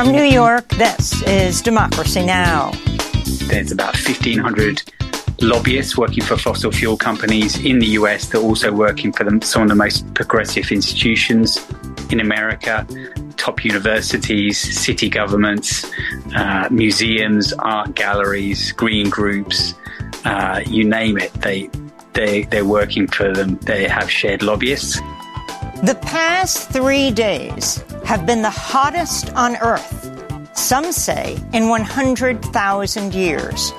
From New York, this is Democracy Now! There's about 1,500 lobbyists working for fossil fuel companies in the US that are also working for them, some of the most progressive institutions in America, top universities, city governments, uh, museums, art galleries, green groups, uh, you name it. They, they, they're working for them. They have shared lobbyists. The past three days have been the hottest on Earth, some say in 100,000 years.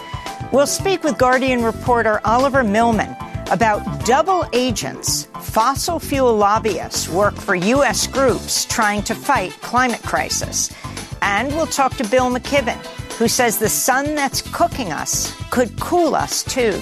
We'll speak with Guardian reporter Oliver Milman about double agents. Fossil fuel lobbyists work for U.S. groups trying to fight climate crisis. And we'll talk to Bill McKibben, who says the sun that's cooking us could cool us too.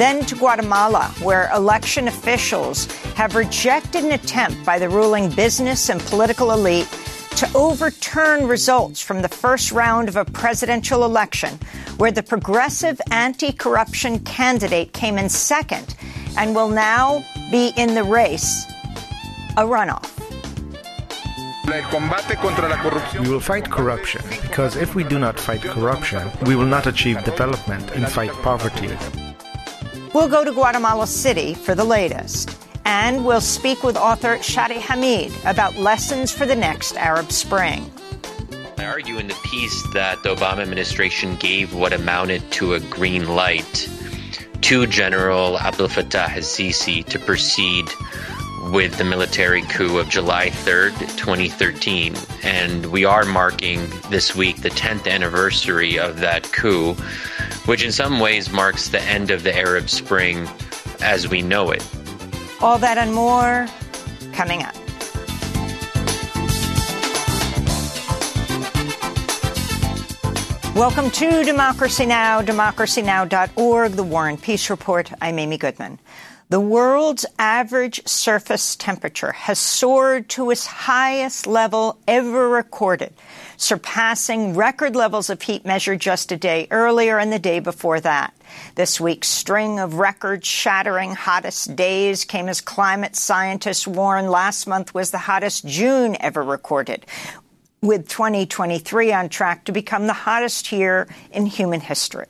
Then to Guatemala, where election officials have rejected an attempt by the ruling business and political elite to overturn results from the first round of a presidential election where the progressive anti corruption candidate came in second and will now be in the race a runoff. We will fight corruption because if we do not fight corruption, we will not achieve development and fight poverty. We'll go to Guatemala City for the latest. And we'll speak with author Shadi Hamid about lessons for the next Arab Spring. I argue in the piece that the Obama administration gave what amounted to a green light to General Abdel Fattah al-Sisi to proceed with the military coup of July 3rd, 2013. And we are marking this week the 10th anniversary of that coup, which in some ways marks the end of the Arab Spring as we know it. All that and more coming up. Welcome to Democracy Now!, democracynow.org, the War and Peace Report. I'm Amy Goodman. The world's average surface temperature has soared to its highest level ever recorded, surpassing record levels of heat measured just a day earlier and the day before that. This week's string of record shattering hottest days came as climate scientists warned last month was the hottest June ever recorded, with 2023 on track to become the hottest year in human history.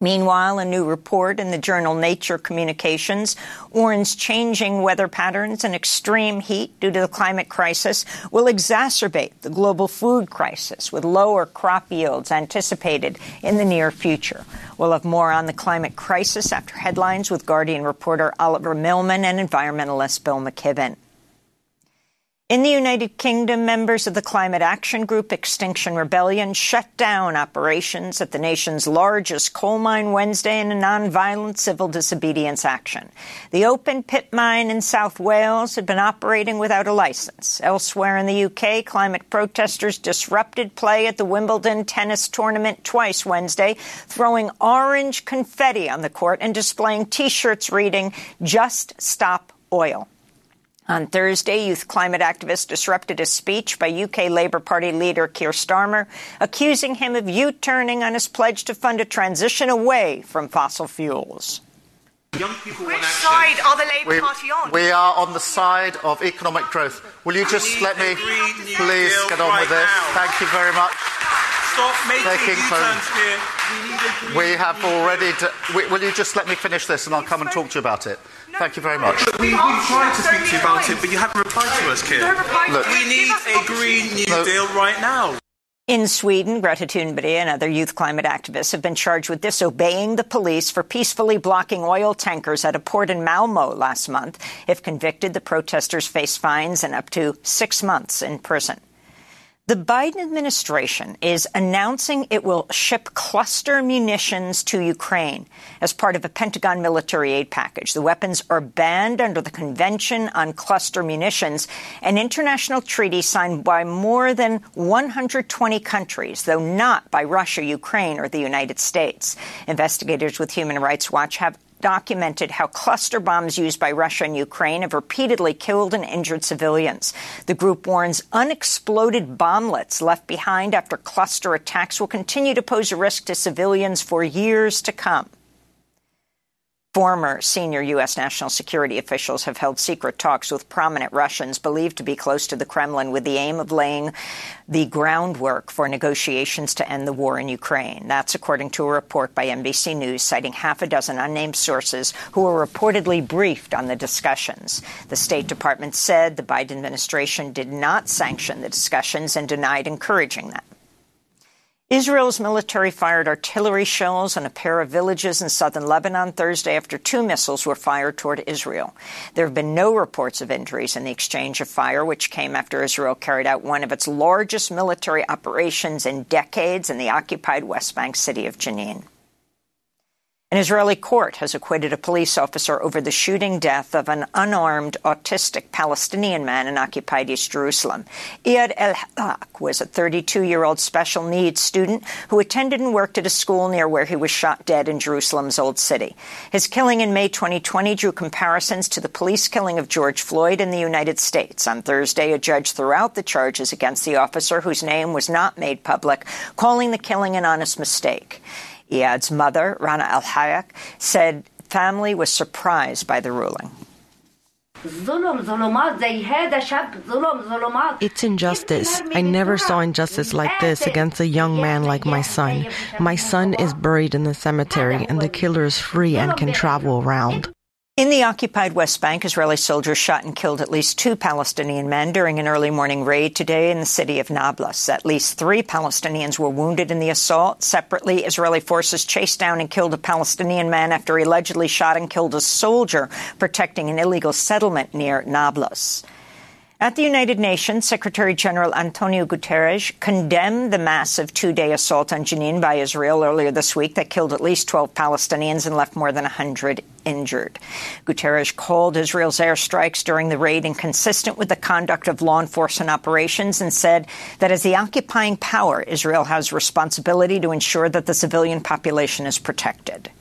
Meanwhile, a new report in the journal Nature Communications warns changing weather patterns and extreme heat due to the climate crisis will exacerbate the global food crisis with lower crop yields anticipated in the near future. We'll have more on the climate crisis after headlines with Guardian reporter Oliver Milman and environmentalist Bill McKibben. In the United Kingdom, members of the Climate Action Group Extinction Rebellion shut down operations at the nation's largest coal mine Wednesday in a nonviolent civil disobedience action. The open pit mine in South Wales had been operating without a license. Elsewhere in the UK, climate protesters disrupted play at the Wimbledon tennis tournament twice Wednesday, throwing orange confetti on the court and displaying T-shirts reading, Just Stop Oil. On Thursday, youth climate activists disrupted a speech by UK Labour Party leader Keir Starmer, accusing him of U-turning on his pledge to fund a transition away from fossil fuels. Young people Which side are the Labour we, Party on? We are on the side of economic growth. Will you just let me please get on right with this? Now. Thank you very much. Stop making U-turns here. We, we have already. will you just let me finish this and I'll come and talk to you about it? Thank you very much. We, have tried to speak to you about it, but you haven't replied to us, Keir. Look, we need a Green New no. Deal right now. In Sweden, Greta Thunberg and other youth climate activists have been charged with disobeying the police for peacefully blocking oil tankers at a port in Malmo last month. If convicted, the protesters face fines and up to six months in prison. The Biden administration is announcing it will ship cluster munitions to Ukraine as part of a Pentagon military aid package. The weapons are banned under the Convention on Cluster Munitions, an international treaty signed by more than 120 countries, though not by Russia, Ukraine, or the United States. Investigators with Human Rights Watch have documented how cluster bombs used by Russia and Ukraine have repeatedly killed and injured civilians. The group warns unexploded bomblets left behind after cluster attacks will continue to pose a risk to civilians for years to come. Former senior U.S. national security officials have held secret talks with prominent Russians believed to be close to the Kremlin with the aim of laying the groundwork for negotiations to end the war in Ukraine. That's according to a report by NBC News citing half a dozen unnamed sources who were reportedly briefed on the discussions. The State Department said the Biden administration did not sanction the discussions and denied encouraging them. Israel's military fired artillery shells on a pair of villages in southern Lebanon Thursday after two missiles were fired toward Israel. There have been no reports of injuries in the exchange of fire, which came after Israel carried out one of its largest military operations in decades in the occupied West Bank city of Jenin. An Israeli court has acquitted a police officer over the shooting death of an unarmed autistic Palestinian man in occupied East Jerusalem. Iyad el-Hallaq was a 32-year-old special needs student who attended and worked at a school near where he was shot dead in Jerusalem's Old City. His killing in May 2020 drew comparisons to the police killing of George Floyd in the United States. On Thursday, a judge threw out the charges against the officer whose name was not made public, calling the killing an honest mistake. Iyad's mother, Rana Al Hayek, said family was surprised by the ruling. It's injustice. I never saw injustice like this against a young man like my son. My son is buried in the cemetery, and the killer is free and can travel around. In the occupied West Bank, Israeli soldiers shot and killed at least two Palestinian men during an early morning raid today in the city of Nablus. At least three Palestinians were wounded in the assault. Separately, Israeli forces chased down and killed a Palestinian man after he allegedly shot and killed a soldier protecting an illegal settlement near Nablus. At the United Nations, Secretary General Antonio Guterres condemned the massive two-day assault on Jenin by Israel earlier this week that killed at least 12 Palestinians and left more than 100 injured. Guterres called Israel's airstrikes during the raid inconsistent with the conduct of law enforcement operations and said that as the occupying power, Israel has responsibility to ensure that the civilian population is protected.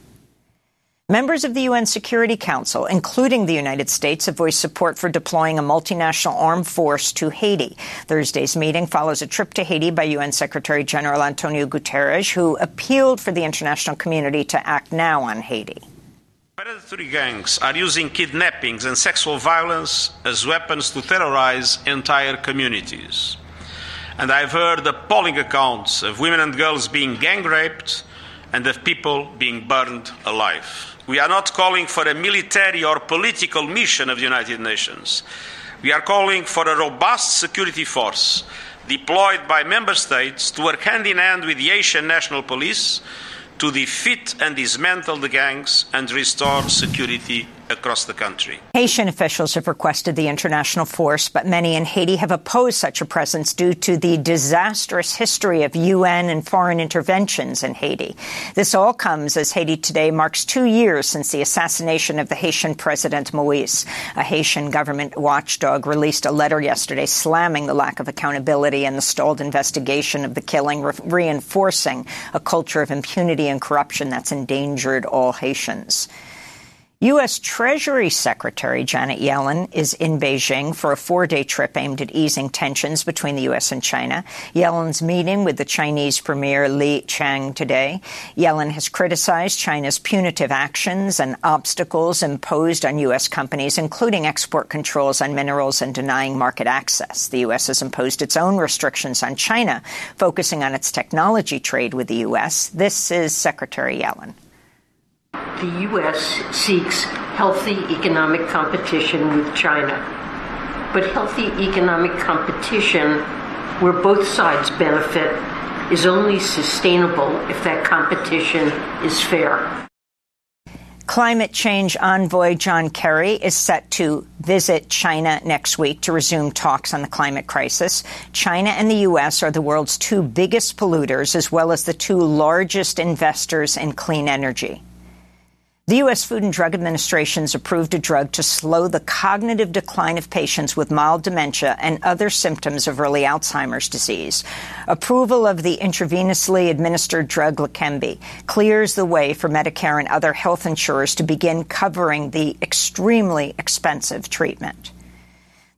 Members of the UN Security Council, including the United States, have voiced support for deploying a multinational armed force to Haiti. Thursday's meeting follows a trip to Haiti by UN Secretary General Antonio Guterres, who appealed for the international community to act now on Haiti. Predatory gangs are using kidnappings and sexual violence as weapons to terrorize entire communities. And I've heard appalling accounts of women and girls being gang raped and of people being burned alive. We are not calling for a military or political mission of the United Nations. We are calling for a robust security force deployed by member states to work hand in hand with the Haitian National Police to defeat and dismantle the gangs and restore security across the country. Haitian officials have requested the international force, but many in Haiti have opposed such a presence due to the disastrous history of UN and foreign interventions in Haiti. This all comes as Haiti today marks two years since the assassination of the Haitian President Moise. A Haitian government watchdog released a letter yesterday slamming the lack of accountability and the stalled investigation of the killing, re- reinforcing a culture of impunity and corruption that's endangered all Haitians. U.S. Treasury Secretary Janet Yellen is in Beijing for a four-day trip aimed at easing tensions between the U.S. and China. Yellen's meeting with the Chinese Premier Li Qiang today. Yellen has criticized China's punitive actions and obstacles imposed on U.S. companies, including export controls on minerals and denying market access. The U.S. has imposed its own restrictions on China, focusing on its technology trade with the U.S. This is Secretary Yellen the U.S. seeks healthy economic competition with China. But healthy economic competition, where both sides benefit, is only sustainable if that competition is fair. Climate change envoy John Kerry is set to visit China next week to resume talks on the climate crisis. China and the U.S. are the world's two biggest polluters, as well as the two largest investors in clean energy. The U.S. Food and Drug Administration's approved a drug to slow the cognitive decline of patients with mild dementia and other symptoms of early Alzheimer's disease. Approval of the intravenously administered drug Leqembi clears the way for Medicare and other health insurers to begin covering the extremely expensive treatment.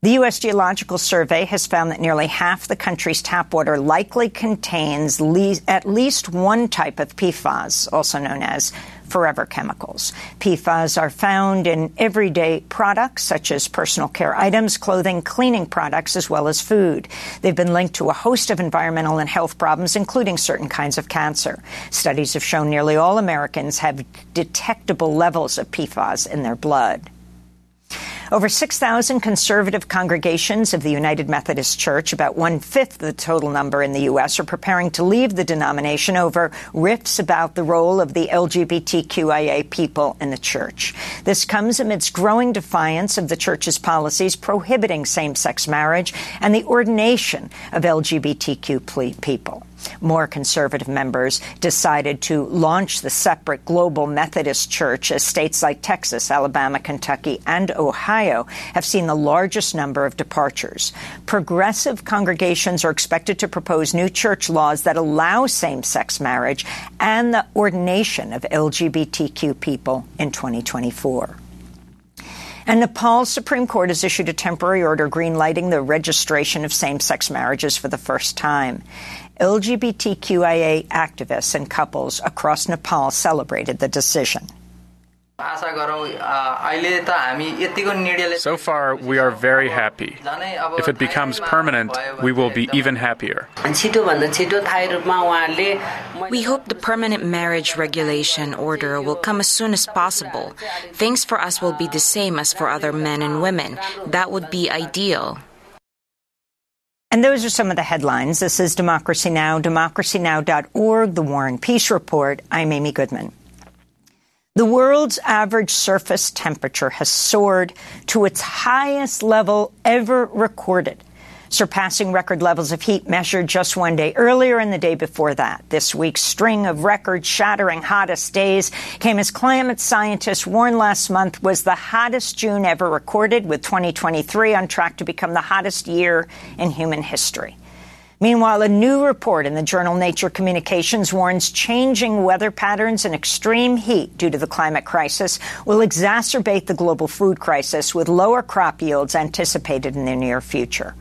The U.S. Geological Survey has found that nearly half the country's tap water likely contains le- at least one type of PFAS, also known as forever chemicals. PFAS are found in everyday products such as personal care items, clothing, cleaning products, as well as food. They've been linked to a host of environmental and health problems, including certain kinds of cancer. Studies have shown nearly all Americans have detectable levels of PFAS in their blood. Over 6,000 conservative congregations of the United Methodist Church, about one fifth of the total number in the U.S., are preparing to leave the denomination over rifts about the role of the LGBTQIA people in the church. This comes amidst growing defiance of the church's policies prohibiting same sex marriage and the ordination of LGBTQ people. More conservative members decided to launch the separate global Methodist Church as states like Texas, Alabama, Kentucky, and Ohio have seen the largest number of departures. Progressive congregations are expected to propose new church laws that allow same sex marriage and the ordination of LGBTQ people in 2024. And Nepal's Supreme Court has issued a temporary order greenlighting the registration of same sex marriages for the first time. LGBTQIA activists and couples across Nepal celebrated the decision. So far, we are very happy. If it becomes permanent, we will be even happier. We hope the permanent marriage regulation order will come as soon as possible. Things for us will be the same as for other men and women. That would be ideal. And those are some of the headlines. This is Democracy Now!, democracynow.org, The War and Peace Report. I'm Amy Goodman. The world's average surface temperature has soared to its highest level ever recorded surpassing record levels of heat measured just one day earlier and the day before that. This week's string of record shattering hottest days came as climate scientists warned last month was the hottest June ever recorded, with 2023 on track to become the hottest year in human history. Meanwhile, a new report in the journal Nature Communications warns changing weather patterns and extreme heat due to the climate crisis will exacerbate the global food crisis with lower crop yields anticipated in the near future.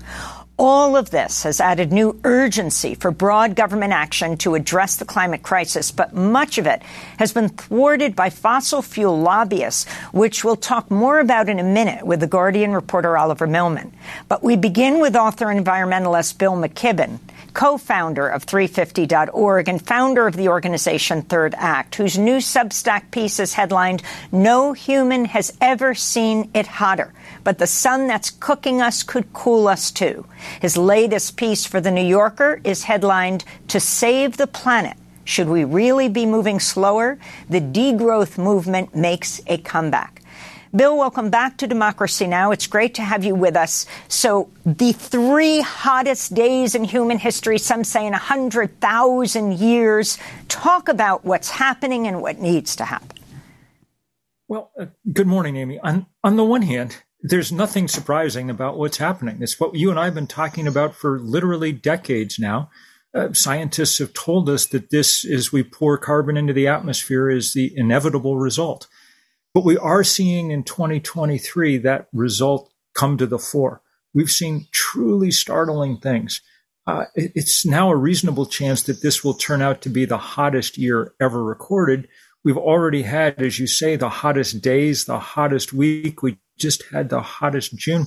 All of this has added new urgency for broad government action to address the climate crisis, but much of it has been thwarted by fossil fuel lobbyists, which we'll talk more about in a minute with The Guardian reporter Oliver Milman. But we begin with author and environmentalist Bill McKibben, co-founder of 350.org and founder of the organization Third Act, whose new Substack piece is headlined, No Human Has Ever Seen It Hotter but the sun that's cooking us could cool us too. His latest piece for The New Yorker is headlined, To Save the Planet. Should we really be moving slower? The degrowth movement makes a comeback. Bill, welcome back to Democracy Now! It's great to have you with us. So, the three hottest days in human history, some say in 100,000 years. Talk about what's happening and what needs to happen. Well, uh, good morning, Amy. On, on the one hand, there's nothing surprising about what's happening. It's what you and I have been talking about for literally decades now. Uh, scientists have told us that this, as we pour carbon into the atmosphere, is the inevitable result. But we are seeing in 2023 that result come to the fore. We've seen truly startling things. Uh, it's now a reasonable chance that this will turn out to be the hottest year ever recorded. We've already had, as you say, the hottest days, the hottest week. We just had the hottest June.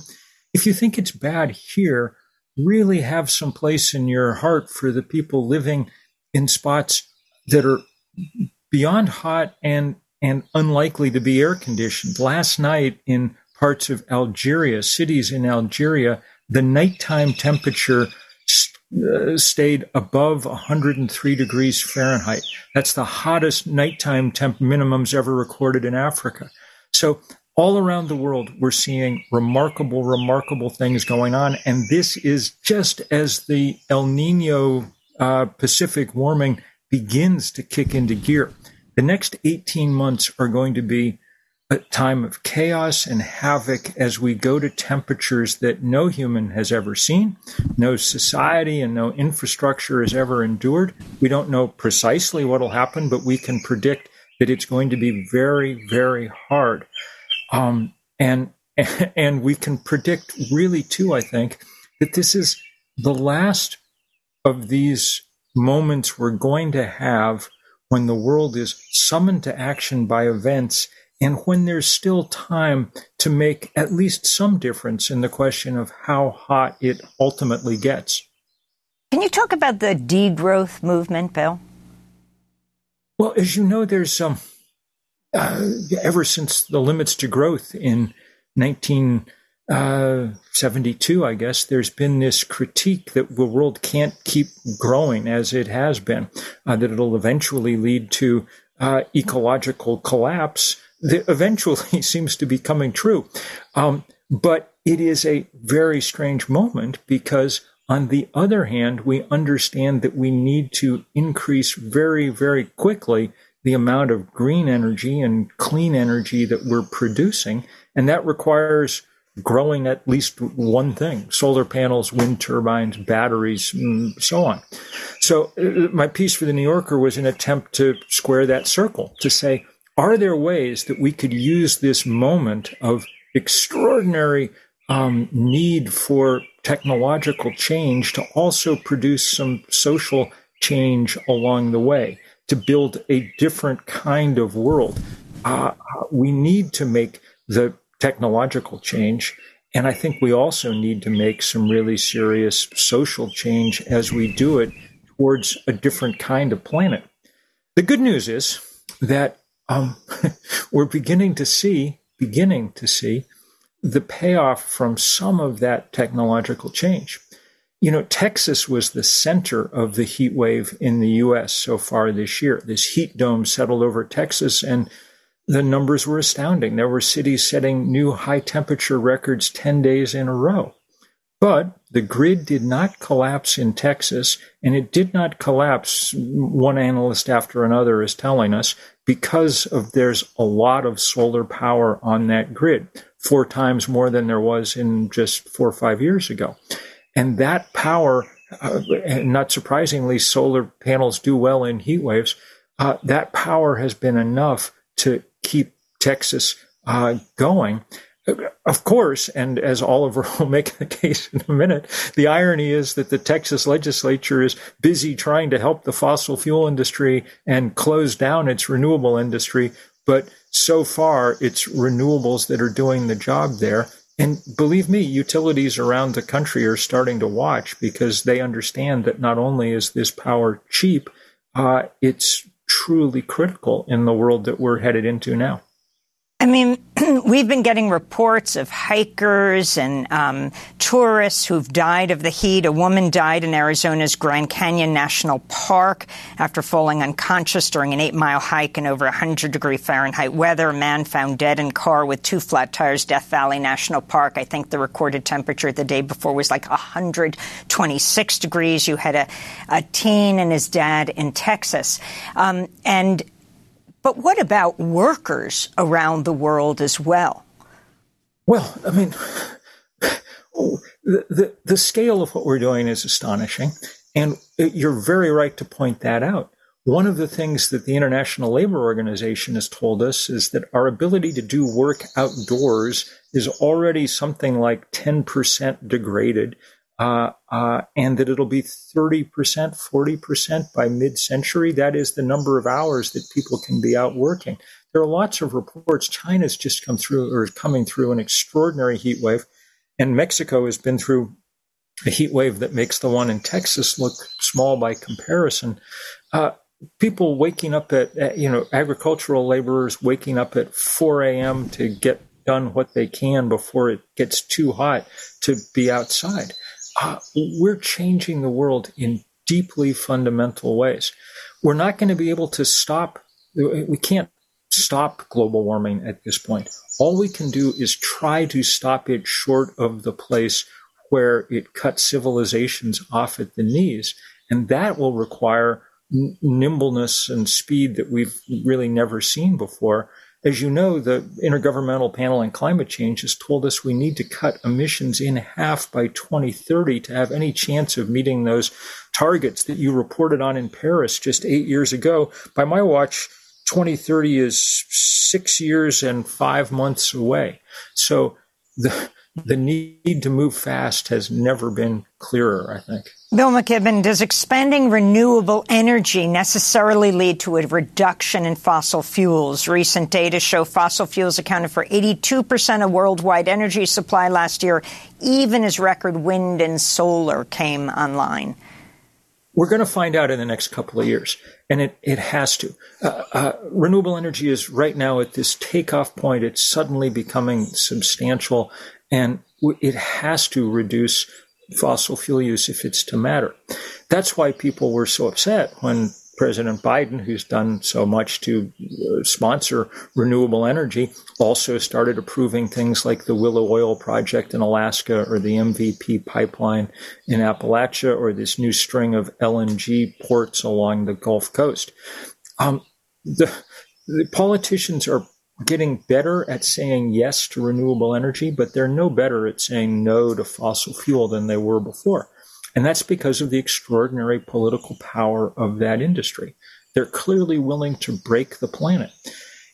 If you think it's bad here, really have some place in your heart for the people living in spots that are beyond hot and and unlikely to be air conditioned. Last night in parts of Algeria, cities in Algeria, the nighttime temperature uh, stayed above 103 degrees Fahrenheit. That's the hottest nighttime temp minimums ever recorded in Africa. So all around the world, we're seeing remarkable, remarkable things going on. And this is just as the El Nino uh, Pacific warming begins to kick into gear. The next 18 months are going to be a time of chaos and havoc as we go to temperatures that no human has ever seen, no society and no infrastructure has ever endured. We don't know precisely what will happen, but we can predict that it's going to be very, very hard. Um, and and we can predict really too, I think, that this is the last of these moments we're going to have when the world is summoned to action by events and when there's still time to make at least some difference in the question of how hot it ultimately gets. Can you talk about the degrowth movement, Bill? Well, as you know, there's um, uh, ever since the limits to growth in 1972, uh, 72, I guess, there's been this critique that the world can't keep growing as it has been, uh, that it'll eventually lead to uh, ecological collapse that eventually seems to be coming true. Um, but it is a very strange moment because on the other hand, we understand that we need to increase very, very quickly the amount of green energy and clean energy that we're producing. And that requires growing at least one thing solar panels, wind turbines, batteries, and so on. So, uh, my piece for the New Yorker was an attempt to square that circle to say, are there ways that we could use this moment of extraordinary um, need for technological change to also produce some social change along the way to build a different kind of world? Uh, we need to make the technological change. And I think we also need to make some really serious social change as we do it towards a different kind of planet. The good news is that um, we're beginning to see, beginning to see the payoff from some of that technological change. You know, Texas was the center of the heat wave in the U.S. so far this year. This heat dome settled over Texas and the numbers were astounding. There were cities setting new high temperature records 10 days in a row. But the grid did not collapse in Texas, and it did not collapse, one analyst after another is telling us, because of there's a lot of solar power on that grid, four times more than there was in just four or five years ago. And that power, uh, not surprisingly, solar panels do well in heat waves. Uh, that power has been enough to keep Texas uh, going. Of course, and as Oliver will make the case in a minute, the irony is that the Texas legislature is busy trying to help the fossil fuel industry and close down its renewable industry. But so far, it's renewables that are doing the job there. And believe me, utilities around the country are starting to watch because they understand that not only is this power cheap, uh, it's truly critical in the world that we're headed into now. I mean, we've been getting reports of hikers and um, tourists who've died of the heat. A woman died in Arizona's Grand Canyon National Park after falling unconscious during an eight mile hike in over 100 degree Fahrenheit weather. A man found dead in car with two flat tires, Death Valley National Park. I think the recorded temperature the day before was like 126 degrees. You had a, a teen and his dad in Texas. Um, and but what about workers around the world as well? Well, I mean, the, the, the scale of what we're doing is astonishing. And you're very right to point that out. One of the things that the International Labor Organization has told us is that our ability to do work outdoors is already something like 10% degraded uh, uh, and that it'll be 30%, 40% by mid century. That is the number of hours that people can be out working. There are lots of reports. China's just come through or is coming through an extraordinary heat wave, and Mexico has been through a heat wave that makes the one in Texas look small by comparison. Uh, people waking up at, you know, agricultural laborers waking up at 4 a.m. to get done what they can before it gets too hot to be outside uh, we're changing the world in deeply fundamental ways. We're not going to be able to stop, we can't stop global warming at this point. All we can do is try to stop it short of the place where it cuts civilizations off at the knees. And that will require nimbleness and speed that we've really never seen before. As you know, the Intergovernmental Panel on Climate Change has told us we need to cut emissions in half by 2030 to have any chance of meeting those targets that you reported on in Paris just eight years ago. By my watch, 2030 is six years and five months away. So the, the need to move fast has never been clearer, I think. Bill McKibben, does expanding renewable energy necessarily lead to a reduction in fossil fuels? Recent data show fossil fuels accounted for 82% of worldwide energy supply last year, even as record wind and solar came online. We're going to find out in the next couple of years, and it, it has to. Uh, uh, renewable energy is right now at this takeoff point. It's suddenly becoming substantial, and it has to reduce fossil fuel use if it's to matter. That's why people were so upset when President Biden, who's done so much to uh, sponsor renewable energy, also started approving things like the Willow Oil project in Alaska or the MVP pipeline in Appalachia or this new string of LNG ports along the Gulf Coast. Um, the, the politicians are getting better at saying yes to renewable energy, but they're no better at saying no to fossil fuel than they were before. And that's because of the extraordinary political power of that industry. They're clearly willing to break the planet.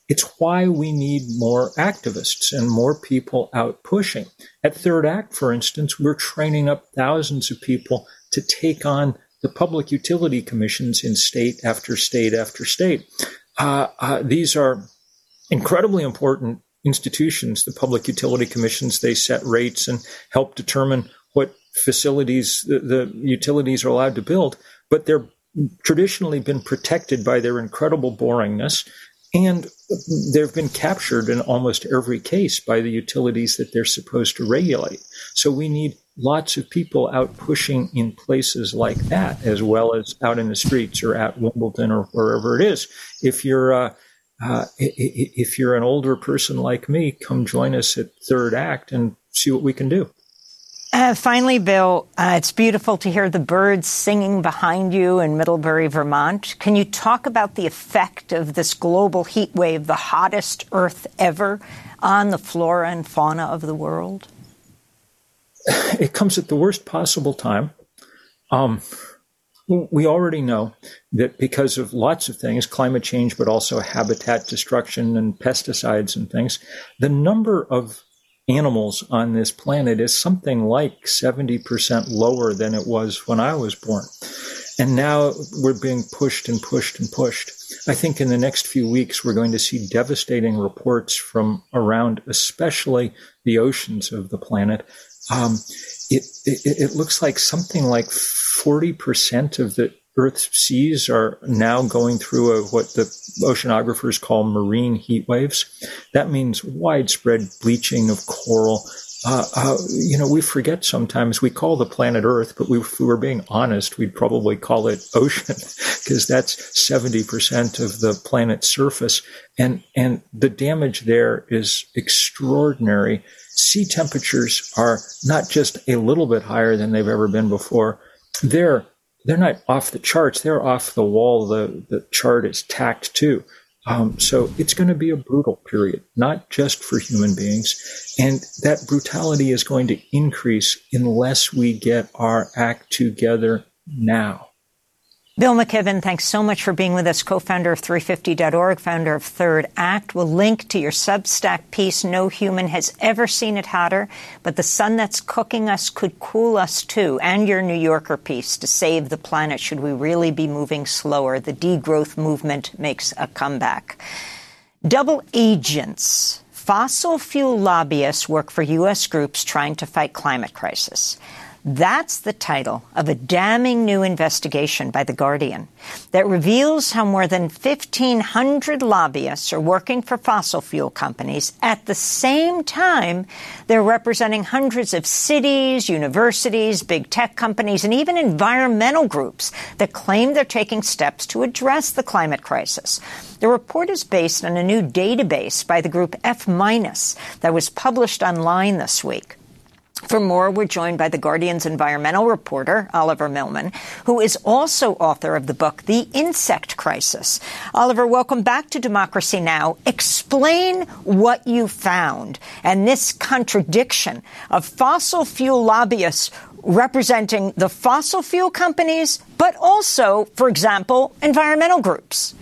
It's why we need more activists and more people out pushing. At Third Act, for instance, we're training up thousands of people to take on the public utility commissions in state after state after state. Uh, uh, these are incredibly important institutions, the public utility commissions. They set rates and help determine what facilities the, the utilities are allowed to build, but they're traditionally been protected by their incredible boringness and they've been captured in almost every case by the utilities that they're supposed to regulate. So we need lots of people out pushing in places like that, as well as out in the streets or at Wimbledon or wherever it is. If you're uh, uh, if you're an older person like me, come join us at Third Act and see what we can do. Uh, finally, Bill, uh, it's beautiful to hear the birds singing behind you in Middlebury, Vermont. Can you talk about the effect of this global heat wave, the hottest Earth ever, on the flora and fauna of the world? It comes at the worst possible time. Um, we already know that because of lots of things, climate change, but also habitat destruction and pesticides and things, the number of animals on this planet is something like 70% lower than it was when I was born. And now we're being pushed and pushed and pushed. I think in the next few weeks, we're going to see devastating reports from around, especially the oceans of the planet. Um, it, it, it looks like something like 40% of the Earth's seas are now going through a, what the oceanographers call marine heat waves. That means widespread bleaching of coral. Uh, uh, you know, we forget sometimes we call the planet Earth, but we, if we were being honest, we'd probably call it ocean because that's 70% of the planet's surface. And, and the damage there is extraordinary sea temperatures are not just a little bit higher than they've ever been before. They're they're not off the charts. They're off the wall. The the chart is tacked to. Um, so it's going to be a brutal period, not just for human beings, and that brutality is going to increase unless we get our act together now. Bill McKibben, thanks so much for being with us, co-founder of 350.org, founder of Third Act. We'll link to your Substack piece, No Human Has Ever Seen It Hotter, but the sun that's cooking us could cool us too, and your New Yorker piece, To Save the Planet, Should We Really Be Moving Slower? The Degrowth Movement Makes a Comeback. Double agents. Fossil fuel lobbyists work for U.S. groups trying to fight climate crisis. That's the title of a damning new investigation by The Guardian that reveals how more than 1,500 lobbyists are working for fossil fuel companies at the same time they're representing hundreds of cities, universities, big tech companies, and even environmental groups that claim they're taking steps to address the climate crisis. The report is based on a new database by the group F- minus that was published online this week. For more, we're joined by The Guardian's environmental reporter, Oliver Milman, who is also author of the book, The Insect Crisis. Oliver, welcome back to Democracy Now! Explain what you found and this contradiction of fossil fuel lobbyists representing the fossil fuel companies, but also, for example, environmental groups.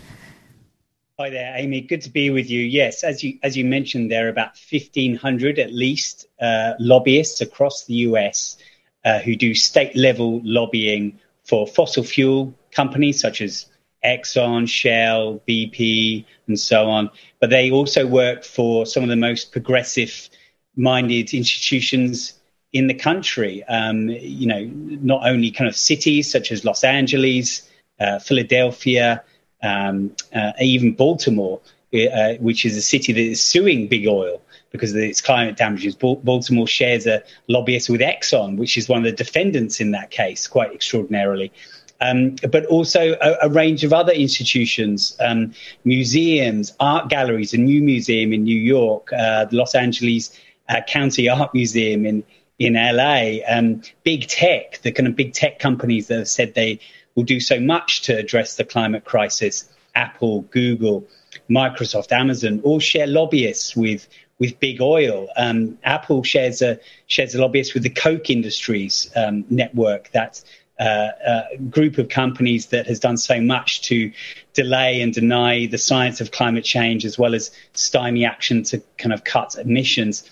Hi there, Amy. Good to be with you. Yes, as you as you mentioned, there are about fifteen hundred at least uh, lobbyists across the US uh, who do state level lobbying for fossil fuel companies such as Exxon, Shell, BP, and so on. But they also work for some of the most progressive minded institutions in the country. Um, you know, not only kind of cities such as Los Angeles, uh, Philadelphia um, uh, even Baltimore, uh, which is a city that is suing big oil because of its climate damages. Baltimore shares a lobbyist with Exxon, which is one of the defendants in that case, quite extraordinarily. Um, but also a, a, range of other institutions, um, museums, art galleries, a new museum in New York, uh, the Los Angeles uh, County Art Museum in in LA, um, big tech, the kind of big tech companies that have said they will do so much to address the climate crisis. Apple, Google, Microsoft, Amazon all share lobbyists with with big oil. Um, Apple shares a shares a lobbyist with the Koch Industries um, network. That's uh, a group of companies that has done so much to delay and deny the science of climate change, as well as stymie action to kind of cut emissions.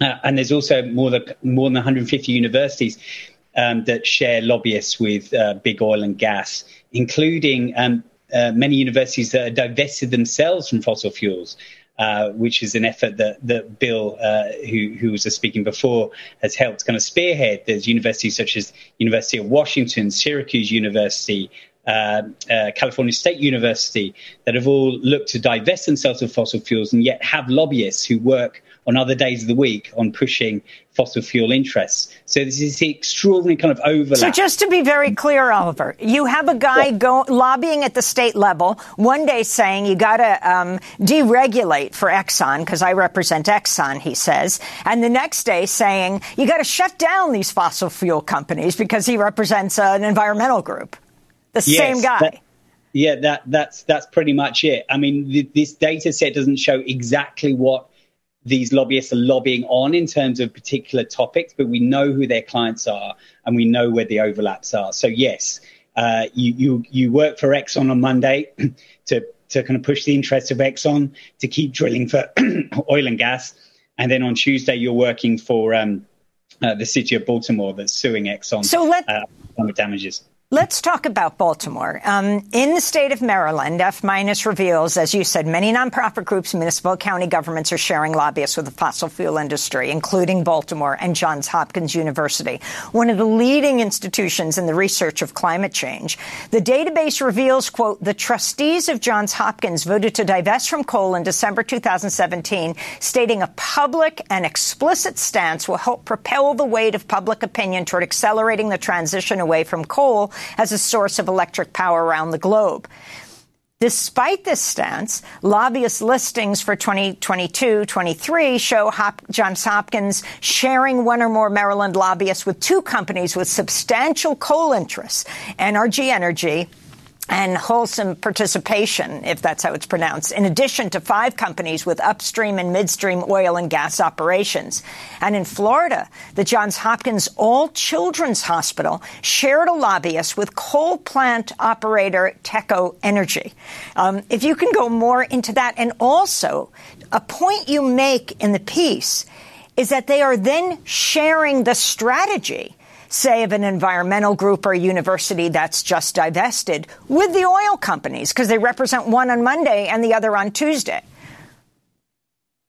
Uh, and there's also more than more than 150 universities um, that share lobbyists with uh, big oil and gas, including um, uh, many universities that have divested themselves from fossil fuels. Uh, which is an effort that, that Bill, uh, who, who was speaking before, has helped kind of spearhead. There's universities such as University of Washington, Syracuse University, uh, uh, California State University that have all looked to divest themselves of fossil fuels and yet have lobbyists who work on other days of the week on pushing fossil fuel interests. So this is the extraordinary kind of overlap. So just to be very clear, Oliver, you have a guy go lobbying at the state level one day saying you got to um, deregulate for Exxon because I represent Exxon, he says, and the next day saying you got to shut down these fossil fuel companies because he represents uh, an environmental group. The yes, same guy. That, yeah, that that's that's pretty much it. I mean, th- this data set doesn't show exactly what these lobbyists are lobbying on in terms of particular topics, but we know who their clients are and we know where the overlaps are. So yes, uh, you, you you work for Exxon on Monday to to kind of push the interests of Exxon to keep drilling for oil and gas, and then on Tuesday you're working for um, uh, the city of Baltimore that's suing Exxon so let, uh, damages. Let's talk about Baltimore. Um, in the state of Maryland, F minus reveals, as you said, many nonprofit groups, municipal, county governments are sharing lobbyists with the fossil fuel industry, including Baltimore and Johns Hopkins University, one of the leading institutions in the research of climate change. The database reveals, quote, the trustees of Johns Hopkins voted to divest from coal in December 2017, stating a public and explicit stance will help propel the weight of public opinion toward accelerating the transition away from coal as a source of electric power around the globe. Despite this stance, lobbyist listings for 2022-23 show Hop- Johns Hopkins sharing one or more Maryland lobbyists with two companies with substantial coal interests, NRG Energy and Holcim Participation, if that's how it's pronounced, in addition to five companies with upstream and midstream oil and gas operations. And in Florida, the Johns Hopkins All Children's Hospital shared a lobbyist with coal plant operator Teco Energy. Um, if you can go more into that, and also a point you make in the piece is that they are then sharing the strategy say, of an environmental group or university that's just divested with the oil companies because they represent one on Monday and the other on Tuesday.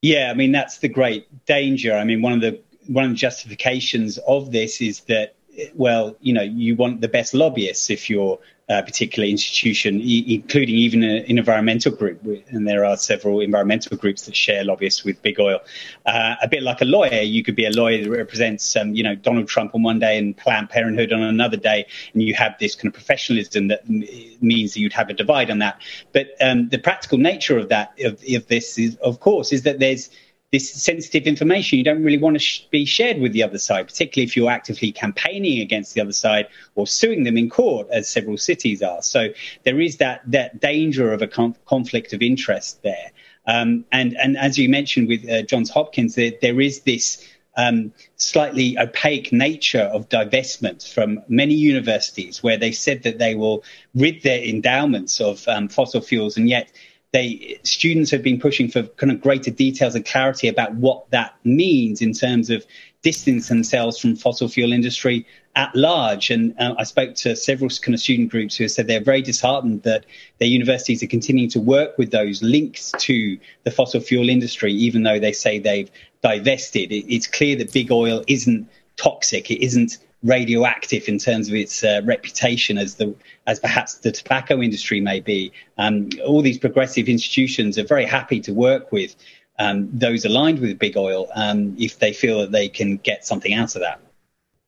Yeah, I mean that's the great danger. I mean one of the one of the justifications of this is that well, you know, you want the best lobbyists if you're a particular institution, e- including even a, an environmental group. And there are several environmental groups that share lobbyists with big oil. Uh, a bit like a lawyer, you could be a lawyer that represents, um, you know, Donald Trump on one day and Planned Parenthood on another day, and you have this kind of professionalism that m- means that you'd have a divide on that. But um, the practical nature of that, of, of this, is, of course, is that there's this sensitive information you don't really want to sh- be shared with the other side, particularly if you're actively campaigning against the other side or suing them in court, as several cities are. So there is that that danger of a con- conflict of interest there. Um, and and as you mentioned with uh, Johns Hopkins, there, there is this um, slightly opaque nature of divestment from many universities, where they said that they will rid their endowments of um, fossil fuels, and yet they students have been pushing for kind of greater details and clarity about what that means in terms of distance themselves from fossil fuel industry at large. And uh, I spoke to several kind of student groups who have said they're very disheartened that their universities are continuing to work with those links to the fossil fuel industry, even though they say they've divested. It, it's clear that big oil isn't toxic. It isn't radioactive in terms of its uh, reputation as the as perhaps the tobacco industry may be. Um, all these progressive institutions are very happy to work with um, those aligned with big oil um, if they feel that they can get something out of that.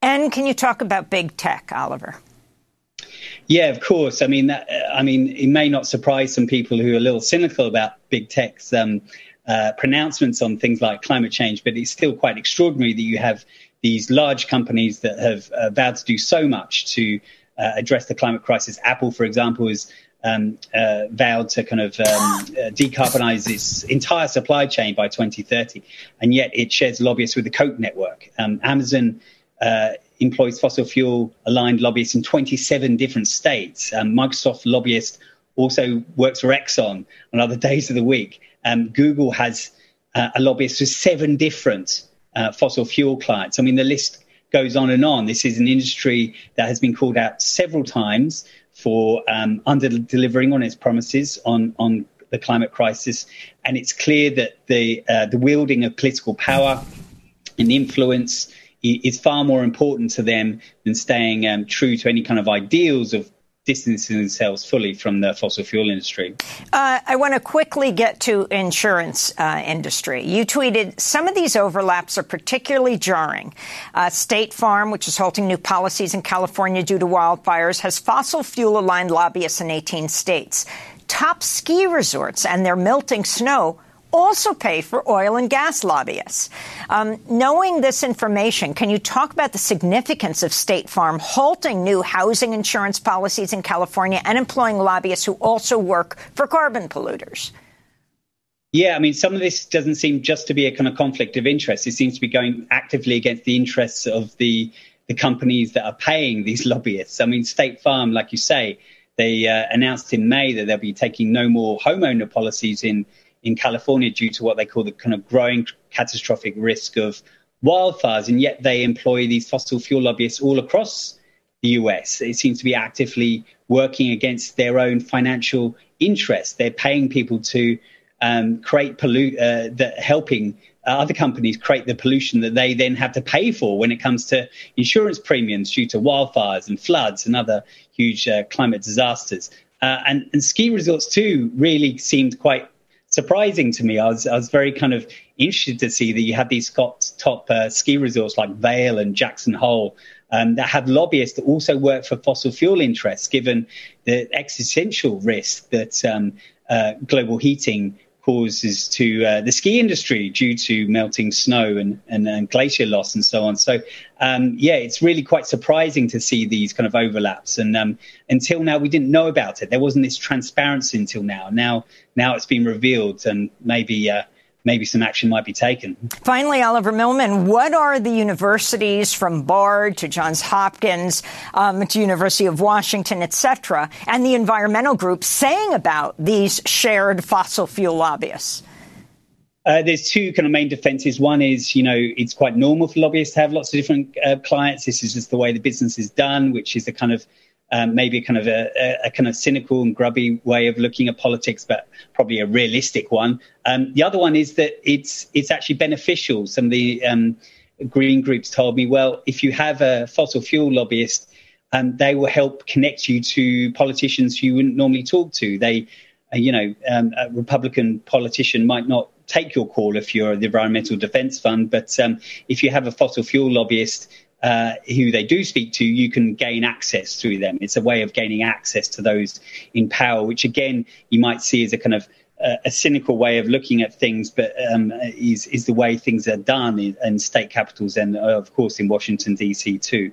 And can you talk about big tech, Oliver? Yeah, of course. I mean, that, I mean, it may not surprise some people who are a little cynical about big tech's um, uh, pronouncements on things like climate change, but it's still quite extraordinary that you have these large companies that have uh, vowed to do so much to uh, address the climate crisis. Apple, for example, has um, uh, vowed to kind of um, uh, decarbonize its entire supply chain by 2030, and yet it shares lobbyists with the Koch network. Um, Amazon uh, employs fossil fuel aligned lobbyists in 27 different states. Um, Microsoft lobbyist also works for Exxon on other days of the week. Um, Google has uh, a lobbyist for seven different uh, fossil fuel clients. I mean, the list goes on and on. This is an industry that has been called out several times for um, under delivering on its promises on, on the climate crisis. And it's clear that the, uh, the wielding of political power and influence is far more important to them than staying um, true to any kind of ideals of distancing themselves fully from the fossil fuel industry. Uh, I want to quickly get to insurance uh, industry. You tweeted some of these overlaps are particularly jarring. Uh, State Farm, which is halting new policies in California due to wildfires, has fossil fuel aligned lobbyists in 18 states. Top ski resorts and their melting snow also pay for oil and gas lobbyists. Um, knowing this information, can you talk about the significance of State Farm halting new housing insurance policies in California and employing lobbyists who also work for carbon polluters? Yeah, I mean, some of this doesn't seem just to be a kind of conflict of interest. It seems to be going actively against the interests of the the companies that are paying these lobbyists. I mean, State Farm, like you say, they uh, announced in May that they'll be taking no more homeowner policies in in California due to what they call the kind of growing catastrophic risk of wildfires, and yet they employ these fossil fuel lobbyists all across the US. It seems to be actively working against their own financial interests. They're paying people to um, create pollute, uh, that helping other companies create the pollution that they then have to pay for when it comes to insurance premiums due to wildfires and floods and other huge uh, climate disasters. Uh, and, and ski resorts too really seemed quite surprising to me. I was I was very kind of interested to see that you had these top uh, ski resorts like Vail and Jackson Hole um, that had lobbyists that also work for fossil fuel interests, given the existential risk that um, uh, global heating causes to uh, the ski industry due to melting snow and, and, and glacier loss and so on. So, um, yeah, it's really quite surprising to see these kind of overlaps. And um, until now, we didn't know about it. There wasn't this transparency until now. Now, now it's been revealed, and maybe uh, maybe some action might be taken. Finally, Oliver Milman, what are the universities from Bard to Johns Hopkins um, to University of Washington, et cetera, and the environmental groups saying about these shared fossil fuel lobbyists? Uh, there's two kind of main defenses. One is, you know, it's quite normal for lobbyists to have lots of different uh, clients. This is just the way the business is done, which is the kind of um, maybe kind of a, a, a, kind of cynical and grubby way of looking at politics, but probably a realistic one. Um, the other one is that it's it's actually beneficial. Some of the um, green groups told me, well, if you have a fossil fuel lobbyist, um, they will help connect you to politicians who you wouldn't normally talk to. They, uh, you know, um, a Republican politician might not take your call if you're the Environmental Defense Fund, but um, if you have a fossil fuel lobbyist uh, who they do speak to, you can gain access through them. It's a way of gaining access to those in power, which again you might see as a kind of uh, a cynical way of looking at things, but um, is is the way things are done in, in state capitals and uh, of course in Washington D.C. too.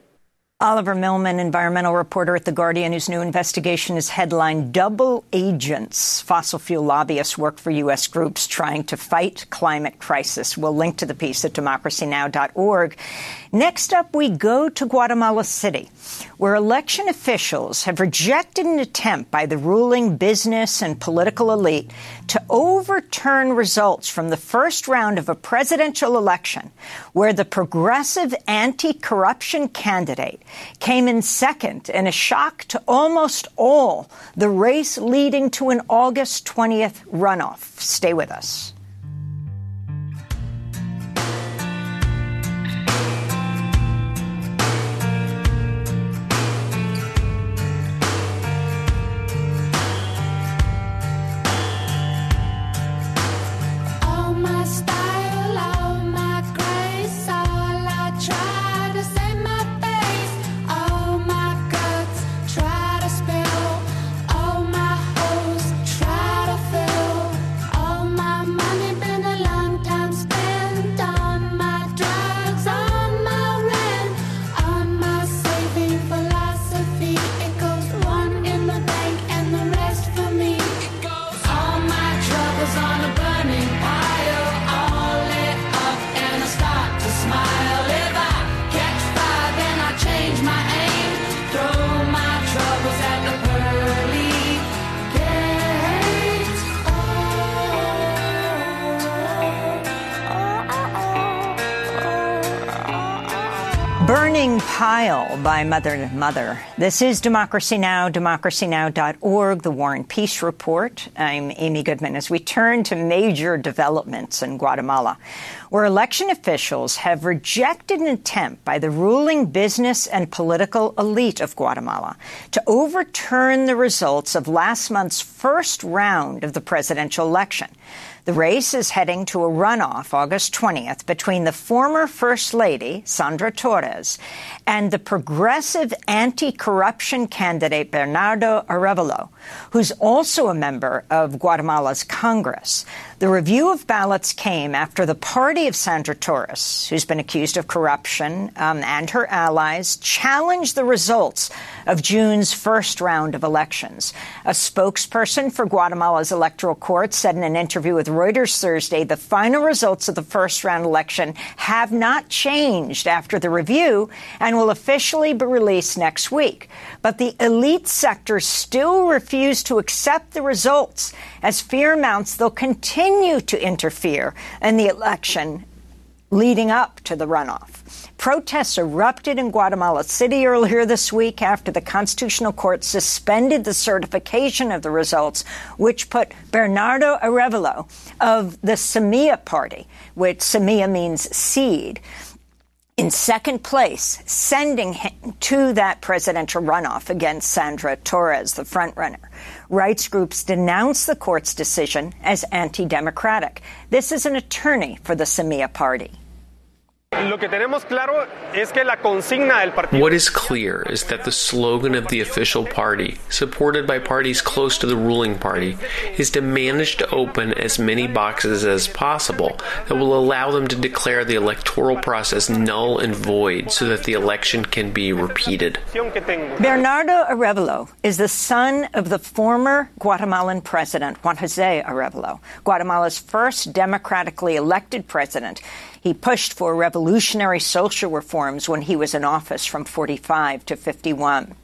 Oliver Milman, environmental reporter at The Guardian, whose new investigation is headlined Double Agents. Fossil fuel lobbyists work for U.S. groups trying to fight climate crisis. We'll link to the piece at democracynow.org. Next up, we go to Guatemala City, where election officials have rejected an attempt by the ruling business and political elite to overturn results from the first round of a presidential election, where the progressive anti corruption candidate came in second in a shock to almost all the race leading to an August 20th runoff. Stay with us. By Mother Mother. This is Democracy Now!, democracynow.org, the War and Peace Report. I'm Amy Goodman as we turn to major developments in Guatemala, where election officials have rejected an attempt by the ruling business and political elite of Guatemala to overturn the results of last month's first round of the presidential election. The race is heading to a runoff August 20th between the former First Lady, Sandra Torres, and the progressive anti-corruption candidate Bernardo Arevalo, who's also a member of Guatemala's Congress. The review of ballots came after the party of Sandra Torres, who's been accused of corruption, um, and her allies challenged the results of June's first round of elections. A spokesperson for Guatemala's electoral court said in an interview with Reuters Thursday the final results of the first round election have not changed after the review and will officially be released next week. But the elite sector still refused to accept the results as fear mounts they'll continue to interfere in the election leading up to the runoff. Protests erupted in Guatemala City earlier this week after the Constitutional Court suspended the certification of the results, which put Bernardo Arevalo of the Semilla Party, which Semilla means seed, in second place, sending him to that presidential runoff against Sandra Torres, the frontrunner. Rights groups denounce the court's decision as anti democratic. This is an attorney for the Semilla Party. What is clear is that the slogan of the official party, supported by parties close to the ruling party, is to manage to open as many boxes as possible that will allow them to declare the electoral process null and void so that the election can be repeated. Bernardo Arevalo is the son of the former Guatemalan president, Juan Jose Arevalo, Guatemala's first democratically elected president. He pushed for revolutionary social reforms when he was in office from 45 to 51.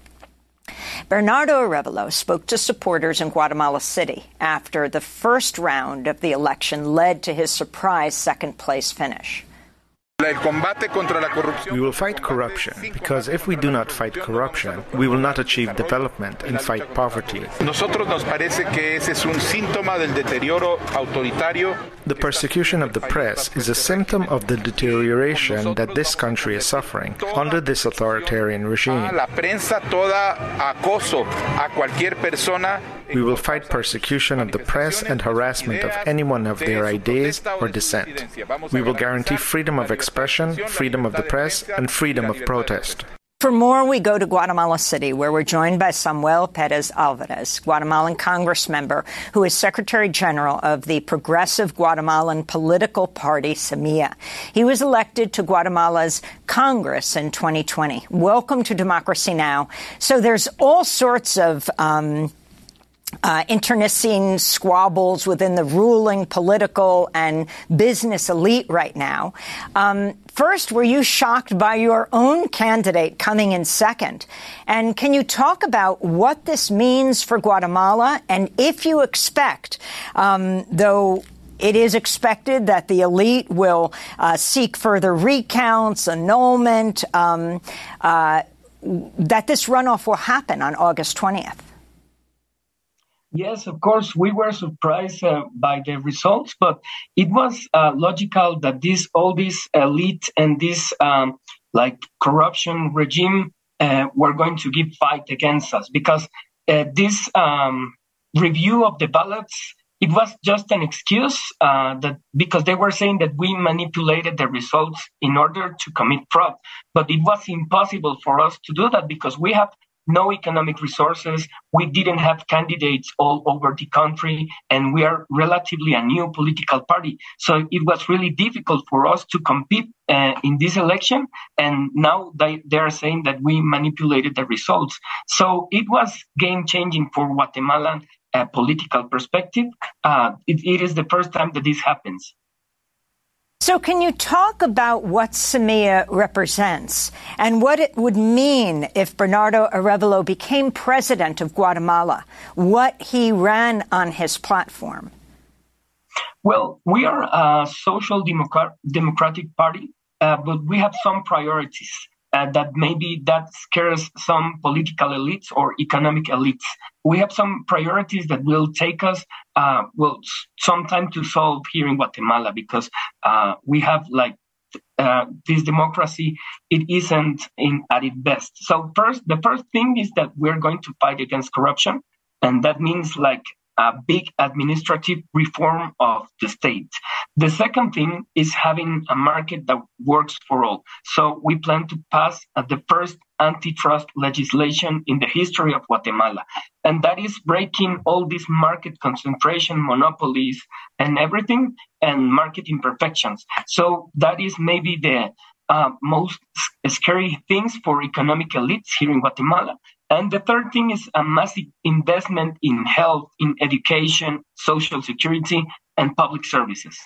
Bernardo Arevalo spoke to supporters in Guatemala City after the first round of the election led to his surprise second place finish. We will fight corruption because if we do not fight corruption, we will not achieve development and fight poverty. The persecution of the press is a symptom of the deterioration that this country is suffering under this authoritarian regime. We will fight persecution of the press and harassment of anyone of their ideas or dissent. We will guarantee freedom of expression, freedom of the press, and freedom of protest. For more, we go to Guatemala City, where we're joined by Samuel Perez Alvarez, Guatemalan Congress member who is Secretary General of the Progressive Guatemalan Political Party, Semilla. He was elected to Guatemala's Congress in 2020. Welcome to Democracy Now! So there's all sorts of um, uh, internecine squabbles within the ruling political and business elite right now. Um, first, were you shocked by your own candidate coming in second? And can you talk about what this means for Guatemala and if you expect, um, though it is expected that the elite will uh, seek further recounts, annulment, um, uh, that this runoff will happen on August 20th. Yes, of course, we were surprised uh, by the results, but it was uh, logical that this all this elite and this um, like corruption regime uh, were going to give fight against us because uh, this um, review of the ballots it was just an excuse uh, that because they were saying that we manipulated the results in order to commit fraud, but it was impossible for us to do that because we have no economic resources. We didn't have candidates all over the country, and we are relatively a new political party. So it was really difficult for us to compete uh, in this election. And now they, they are saying that we manipulated the results. So it was game changing for Guatemalan uh, political perspective. Uh, it, it is the first time that this happens. So, can you talk about what Semilla represents and what it would mean if Bernardo Arevalo became president of Guatemala, what he ran on his platform? Well, we are a social democratic party, uh, but we have some priorities uh, that maybe that scares some political elites or economic elites. We have some priorities that will take us, uh, well, some time to solve here in Guatemala because uh, we have like uh, this democracy, it isn't in at its best. So first, the first thing is that we're going to fight against corruption, and that means like a big administrative reform of the state. The second thing is having a market that works for all. So we plan to pass uh, the first antitrust legislation in the history of Guatemala. And that is breaking all these market concentration monopolies and everything and market imperfections. So that is maybe the uh, most scary things for economic elites here in Guatemala. And the third thing is a massive investment in health, in education, social security, and public services.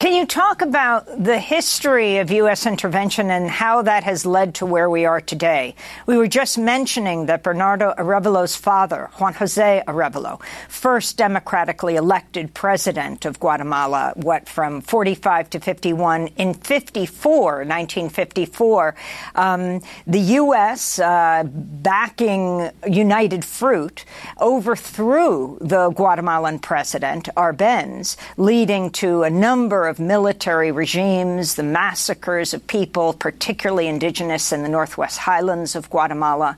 Can you talk about the history of U.S. intervention and how that has led to where we are today? We were just mentioning that Bernardo Arevalo's father, Juan Jose Arevalo, first democratically elected president of Guatemala, what, from 45 to 51, in 54, 1954, um, the U.S., uh, backing United Fruit, overthrew the Guatemalan president, Arbenz, leading to a number of military regimes, the massacres of people, particularly indigenous in the Northwest Highlands of Guatemala,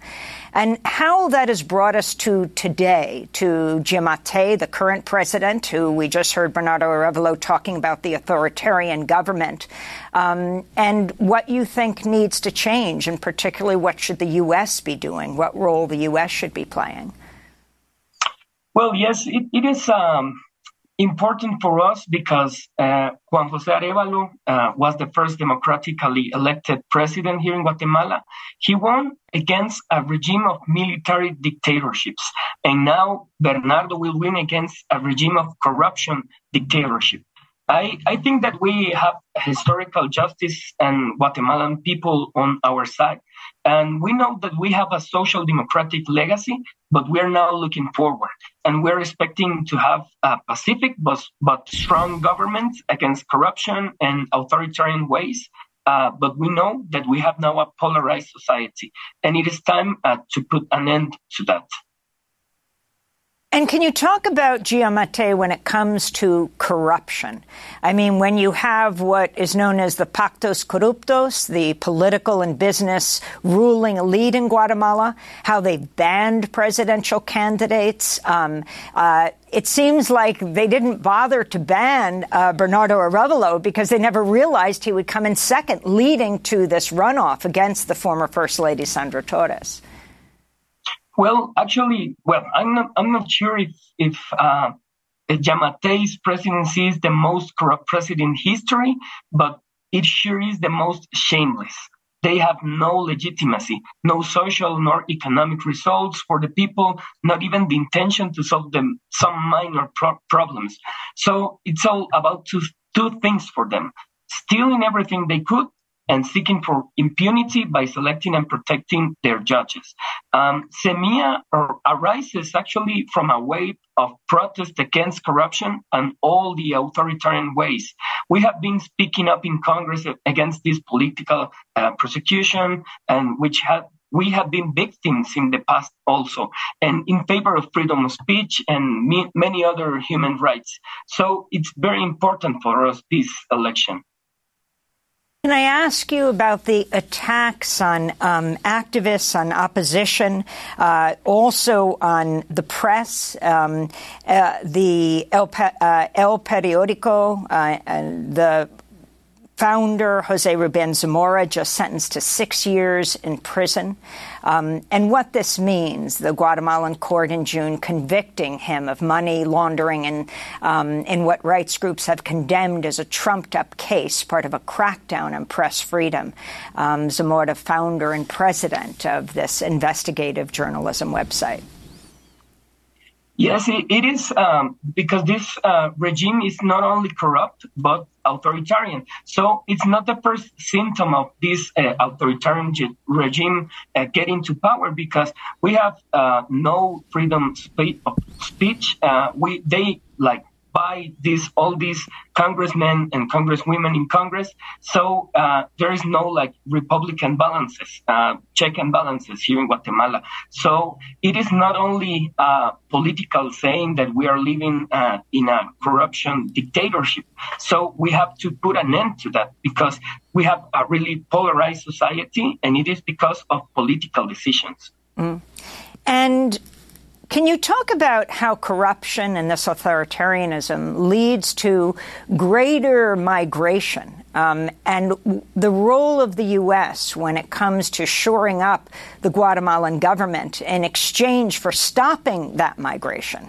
and how that has brought us to today, to Giammattei, the current president, who we just heard Bernardo Arevalo talking about the authoritarian government, um, and what you think needs to change, and particularly what should the U.S. be doing, what role the U.S. should be playing. Well, yes, it, it is. Um important for us because uh, Juan Jose Arevalo uh, was the first democratically elected president here in Guatemala. He won against a regime of military dictatorships. And now Bernardo will win against a regime of corruption dictatorship. I, I think that we have historical justice and Guatemalan people on our side. And we know that we have a social democratic legacy, but we're now looking forward. And we're expecting to have a pacific but, but strong government against corruption and authoritarian ways. Uh, but we know that we have now a polarized society, and it is time uh, to put an end to that. And can you talk about Giammattei when it comes to corruption? I mean, when you have what is known as the pactos corruptos, the political and business ruling elite in Guatemala, how they banned presidential candidates. Um, uh, it seems like they didn't bother to ban uh, Bernardo Arevalo because they never realized he would come in second, leading to this runoff against the former First Lady Sandra Torres. Well, actually, well, I'm not, I'm not sure if, if, uh, Giammattei's presidency is the most corrupt president in history, but it sure is the most shameless. They have no legitimacy, no social nor economic results for the people, not even the intention to solve them some minor pro- problems. So it's all about two, two things for them. Stealing everything they could and seeking for impunity by selecting and protecting their judges. Um, arises actually from a wave of protest against corruption and all the authoritarian ways. We have been speaking up in Congress against this political uh, prosecution, and which have we have been victims in the past also, and in favor of freedom of speech and many other human rights. So it's very important for us this election. Can I ask you about the attacks on um, activists, on opposition, uh, also on the press, um, uh, the El, uh, El Periodico, uh, the founder, Jose Ruben Zamora, just sentenced to six years in prison. Um, and what this means, the Guatemalan court in June convicting him of money laundering and um, in what rights groups have condemned as a trumped up case, part of a crackdown on press freedom. Um, Zamora, founder and president of this investigative journalism website. Yes, it, it is um, because this uh, regime is not only corrupt but authoritarian. So it's not the first symptom of this uh, authoritarian regime uh, getting to power because we have uh, no freedom of speech. Uh, we they like by these all these congressmen and congresswomen in Congress. So uh, there is no like Republican balances, uh, check and balances here in Guatemala. So it is not only a political saying that we are living uh, in a corruption dictatorship. So we have to put an end to that because we have a really polarized society, and it is because of political decisions. Mm. And can you talk about how corruption and this authoritarianism leads to greater migration um, and the role of the U.S. when it comes to shoring up the Guatemalan government in exchange for stopping that migration?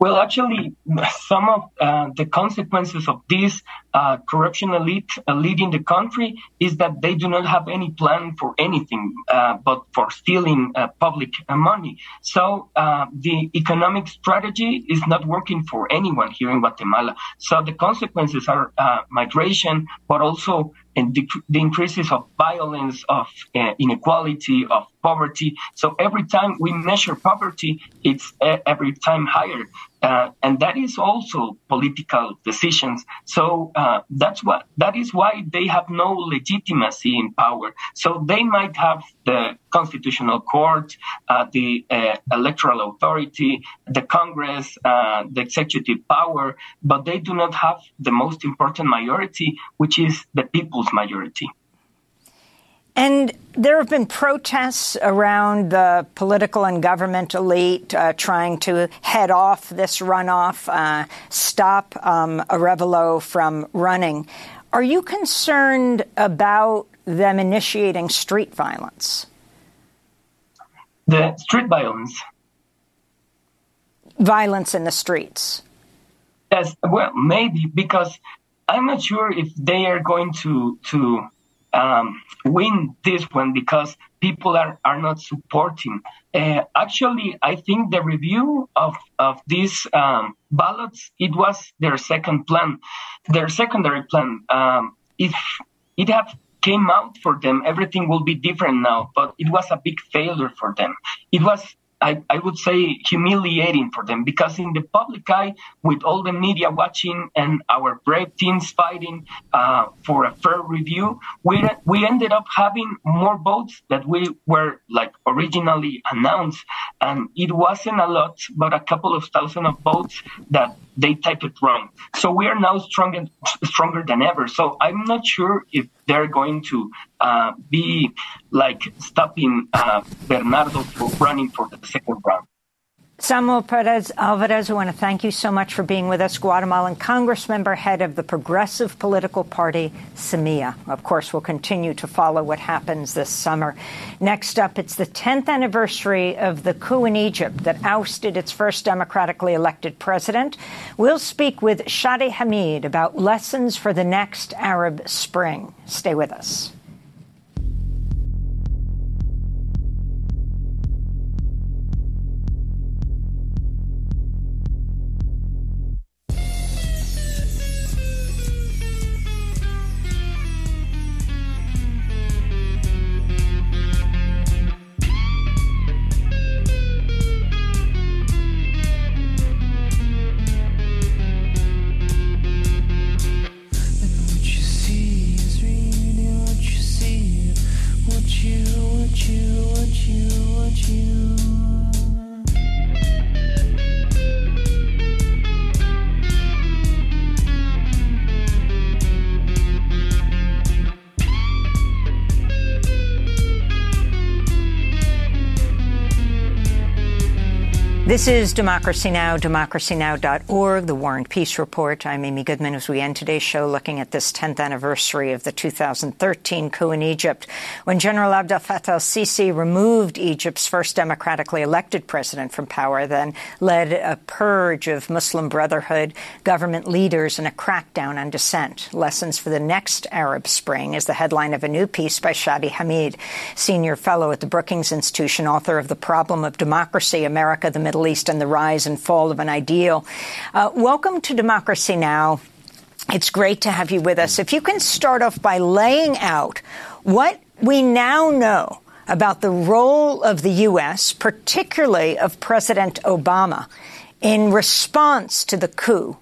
Well, actually, some of uh, the consequences of this uh, corruption elite uh, leading the country is that they do not have any plan for anything uh, but for stealing uh, public uh, money. So the economic strategy is not working for anyone here in Guatemala. So the consequences are migration, but also and the, the increases of violence, of uh, inequality, of poverty. So every time we measure poverty, it's uh, every time higher. Uh, and that is also political decisions. So uh, that's what that is why they have no legitimacy in power. So they might have the constitutional court, uh, the uh, electoral authority, the Congress, uh, the executive power, but they do not have the most important majority, which is the people's majority. And there have been protests around the political and government elite uh, trying to head off this runoff, uh, stop um, Arevalo from running. Are you concerned about them initiating street violence? The street violence. Violence in the streets. Yes, well, maybe because I'm not sure if they are going to to um, win this one because people are, are not supporting. Uh, actually, I think the review of, of these um, ballots, it was their second plan, their secondary plan. Um, if it have came out for them, everything will be different now, but it was a big failure for them. It was I, I would say humiliating for them because in the public eye, with all the media watching and our brave teams fighting uh, for a fair review, we we ended up having more votes that we were like originally announced, and it wasn't a lot, but a couple of thousand of votes that they typed it wrong. So we are now stronger stronger than ever. So I'm not sure if they're going to uh, be like stopping uh, Bernardo from running for the second round. Samuel Perez Alvarez, I want to thank you so much for being with us. Guatemalan Congress member, head of the Progressive Political Party, Semilla. Of course, we'll continue to follow what happens this summer. Next up, it's the 10th anniversary of the coup in Egypt that ousted its first democratically elected president. We'll speak with Shadi Hamid about lessons for the next Arab Spring. Stay with us. This is Democracy Now!, democracynow.org, the War and Peace Report. I'm Amy Goodman as we end today's show looking at this 10th anniversary of the 2013 coup in Egypt, when General Abdel Fattah al-Sisi removed Egypt's first democratically elected president from power, then led a purge of Muslim Brotherhood, government leaders, and a crackdown on dissent. Lessons for the next Arab Spring is the headline of a new piece by Shadi Hamid, senior fellow at the Brookings Institution, author of The Problem of Democracy, America, the Middle Middle East and the rise and fall of an ideal. Uh, welcome to Democracy Now! It's great to have you with us. If you can start off by laying out what we now know about the role of the U.S., particularly of President Obama, in response to the coup.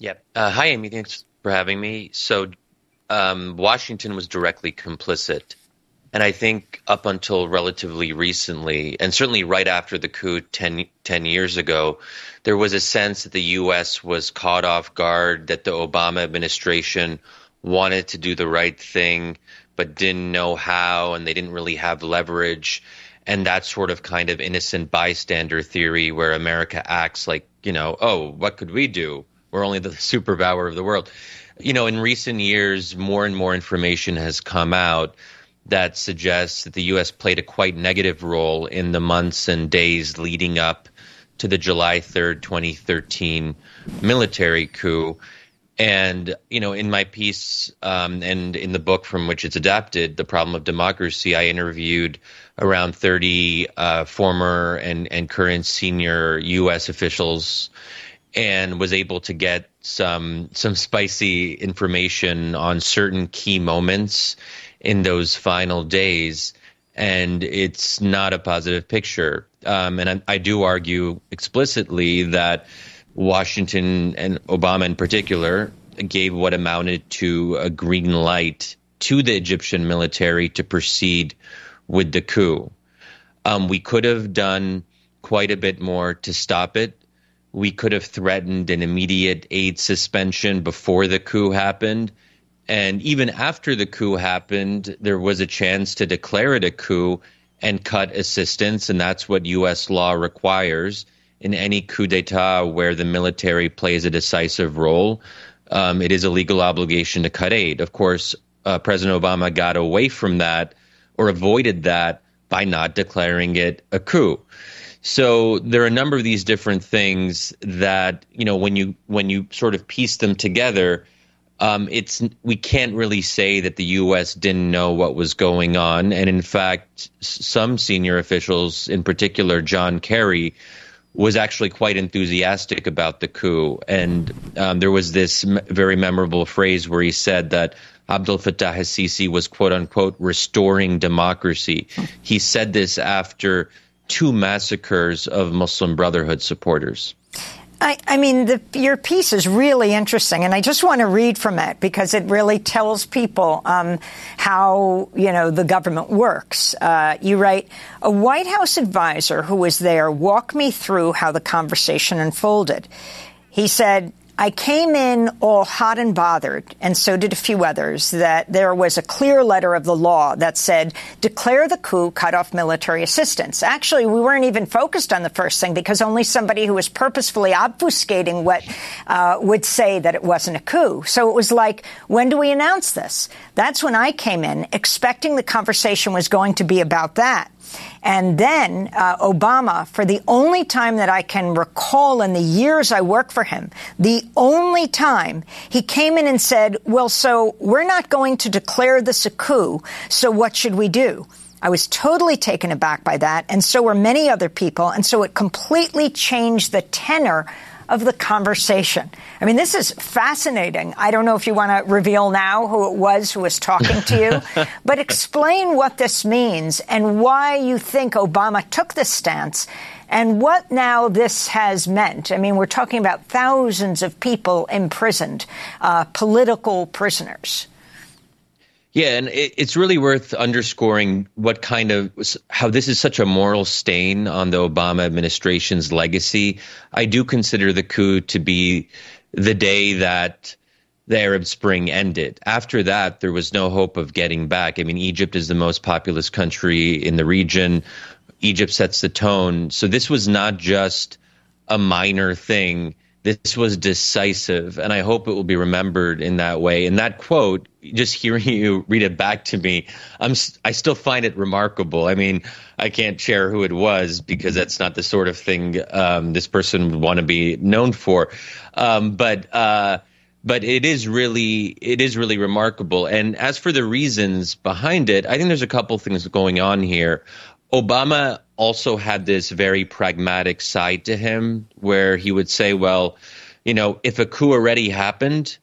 Yep. Uh, hi, Amy. Thanks for having me. So, um, Washington was directly complicit and I think up until relatively recently, and certainly right after the coup 10, 10, years ago, there was a sense that the U.S. was caught off guard, that the Obama administration wanted to do the right thing, but didn't know how, and they didn't really have leverage. And that sort of kind of innocent bystander theory where America acts like, you know, oh, what could we do? We're only the superpower of the world. You know, in recent years, more and more information has come out that suggests that the U.S. played a quite negative role in the months and days leading up to the July 3rd, 2013 military coup. And, you know, in my piece um, and in the book from which it's adapted, The Problem of Democracy, I interviewed around 30 uh, former and, and current senior U.S. officials and was able to get some some spicy information on certain key moments in those final days, and it's not a positive picture. Um, and I, I do argue explicitly that Washington and Obama in particular gave what amounted to a green light to the Egyptian military to proceed with the coup. Um, we could have done quite a bit more to stop it. We could have threatened an immediate aid suspension before the coup happened. And even after the coup happened, there was a chance to declare it a coup and cut assistance. And that's what U.S. law requires in any coup d'etat where the military plays a decisive role. Um, it is a legal obligation to cut aid. Of course, uh, President Obama got away from that or avoided that by not declaring it a coup. So there are a number of these different things that you know when you when you sort of piece them together, um, it's we can't really say that the U.S. didn't know what was going on, and in fact, some senior officials, in particular John Kerry, was actually quite enthusiastic about the coup. And um, there was this m- very memorable phrase where he said that Abdel Fattah al-Sisi was quote unquote restoring democracy. He said this after two massacres of Muslim Brotherhood supporters. I, I, mean, the, your piece is really interesting, and I just want to read from it because it really tells people um, how you know the government works. Uh, you write, a White House advisor who was there walked me through how the conversation unfolded. He said, I came in all hot and bothered, and so did a few others, that there was a clear letter of the law that said, declare the coup, cut off military assistance. Actually, we weren't even focused on the first thing because only somebody who was purposefully obfuscating what uh, would say that it wasn't a coup. So it was like, when do we announce this? That's when I came in, expecting the conversation was going to be about that. And then uh, Obama, for the only time that I can recall in the years I worked for him, the only time he came in and said, well, so we're not going to declare this a coup, so what should we do? I was totally taken aback by that, and so were many other people, and so it completely changed the tenor of the conversation. I mean, this is fascinating. I don't know if you want to reveal now who it was who was talking to you, but explain what this means and why you think Obama took this stance and what now this has meant. I mean, we're talking about thousands of people imprisoned, uh, political prisoners. Yeah, and it's really worth underscoring what kind of how this is such a moral stain on the Obama administration's legacy. I do consider the coup to be the day that the Arab Spring ended. After that, there was no hope of getting back. I mean, Egypt is the most populous country in the region. Egypt sets the tone. So this was not just a minor thing this was decisive, and I hope it will be remembered in that way. And that quote, just hearing you read it back to me, I'm I still find it remarkable. I mean, I can't share who it was because that's not the sort of thing um, this person would want to be known for. Um, but uh, but it is really it is really remarkable. And as for the reasons behind it, I think there's a couple things going on here. Obama also had this very pragmatic side to him where he would say, well, you know, if a coup already happened,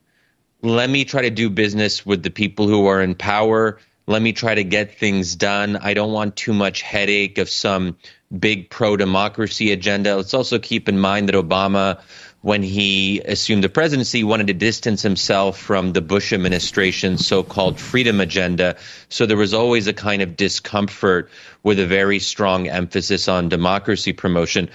let me try to do business with the people who are in power. Let me try to get things done. I don't want too much headache of some big pro democracy agenda. Let's also keep in mind that Obama when he assumed the presidency, wanted to distance himself from the Bush administration's so called freedom agenda. So there was always a kind of discomfort with a very strong emphasis on democracy promotion.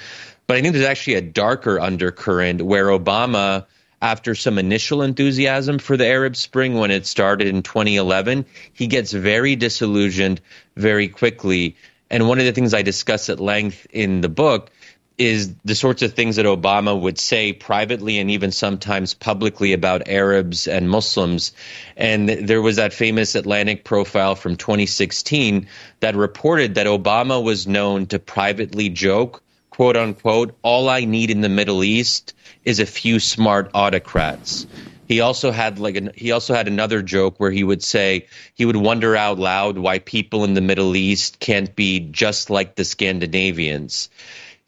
But I think there's actually a darker undercurrent where Obama, after some initial enthusiasm for the Arab Spring when it started in 2011, he gets very disillusioned very quickly. And one of the things I discuss at length in the book is the sorts of things that Obama would say privately and even sometimes publicly about Arabs and Muslims. And there was that famous Atlantic profile from 2016 that reported that Obama was known to privately joke, quote unquote, all I need in the Middle East is a few smart autocrats. He also had like an, he also had another joke where he would say he would wonder out loud why people in the Middle East can't be just like the Scandinavians.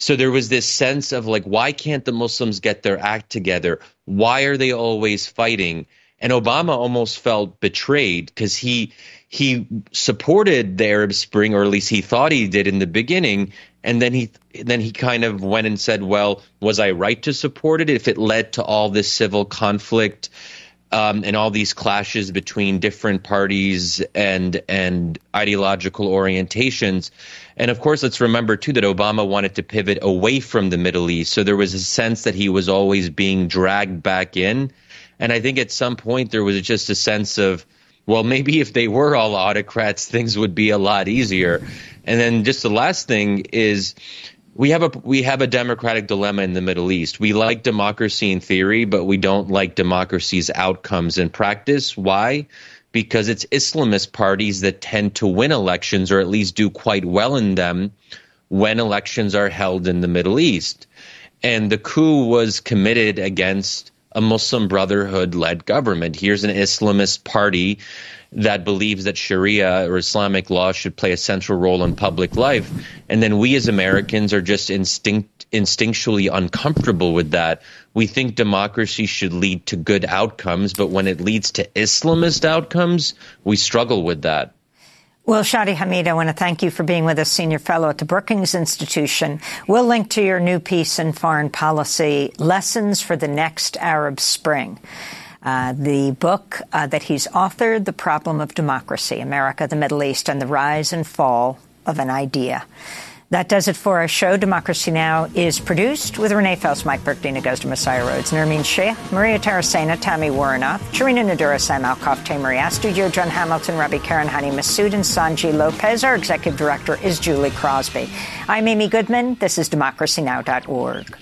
So there was this sense of like, why can't the Muslims get their act together? Why are they always fighting? And Obama almost felt betrayed because he he supported the Arab Spring, or at least he thought he did in the beginning, and then he then he kind of went and said, "Well, was I right to support it if it led to all this civil conflict um, and all these clashes between different parties and and ideological orientations?" And of course, let's remember too that Obama wanted to pivot away from the Middle East. So there was a sense that he was always being dragged back in. And I think at some point there was just a sense of, well, maybe if they were all autocrats, things would be a lot easier. And then just the last thing is we have a we have a democratic dilemma in the Middle East. We like democracy in theory, but we don't like democracy's outcomes in practice. Why? because it's Islamist parties that tend to win elections or at least do quite well in them when elections are held in the Middle East. And the coup was committed against a Muslim Brotherhood led government. Here's an Islamist party that believes that Sharia or Islamic law should play a central role in public life. And then we as Americans are just instinct, instinctually uncomfortable with that. We think democracy should lead to good outcomes, but when it leads to Islamist outcomes, we struggle with that. Well, Shadi Hamid, I want to thank you for being with us, Senior Fellow at the Brookings Institution. We'll link to your new piece in Foreign Policy, Lessons for the Next Arab Spring. Uh, the book uh, that he's authored, The Problem of Democracy, America, the Middle East, and the Rise and Fall of an Idea. That does it for our show. Democracy Now! is produced with Renee Feltz, Mike Burke, Dina Guzder, Messiah Rhodes, Nermeen Sheikh, Maria Taracena, Tami Woronoff, Charina Nadura, Sam Alcoff, Tey-Marie Astudillo, John Hamilton, Robby Karran Hany Massoud, and Sonyi Lopez. Our executive director is Julie Crosby. I'm Amy Goodman. This is democracynow.org.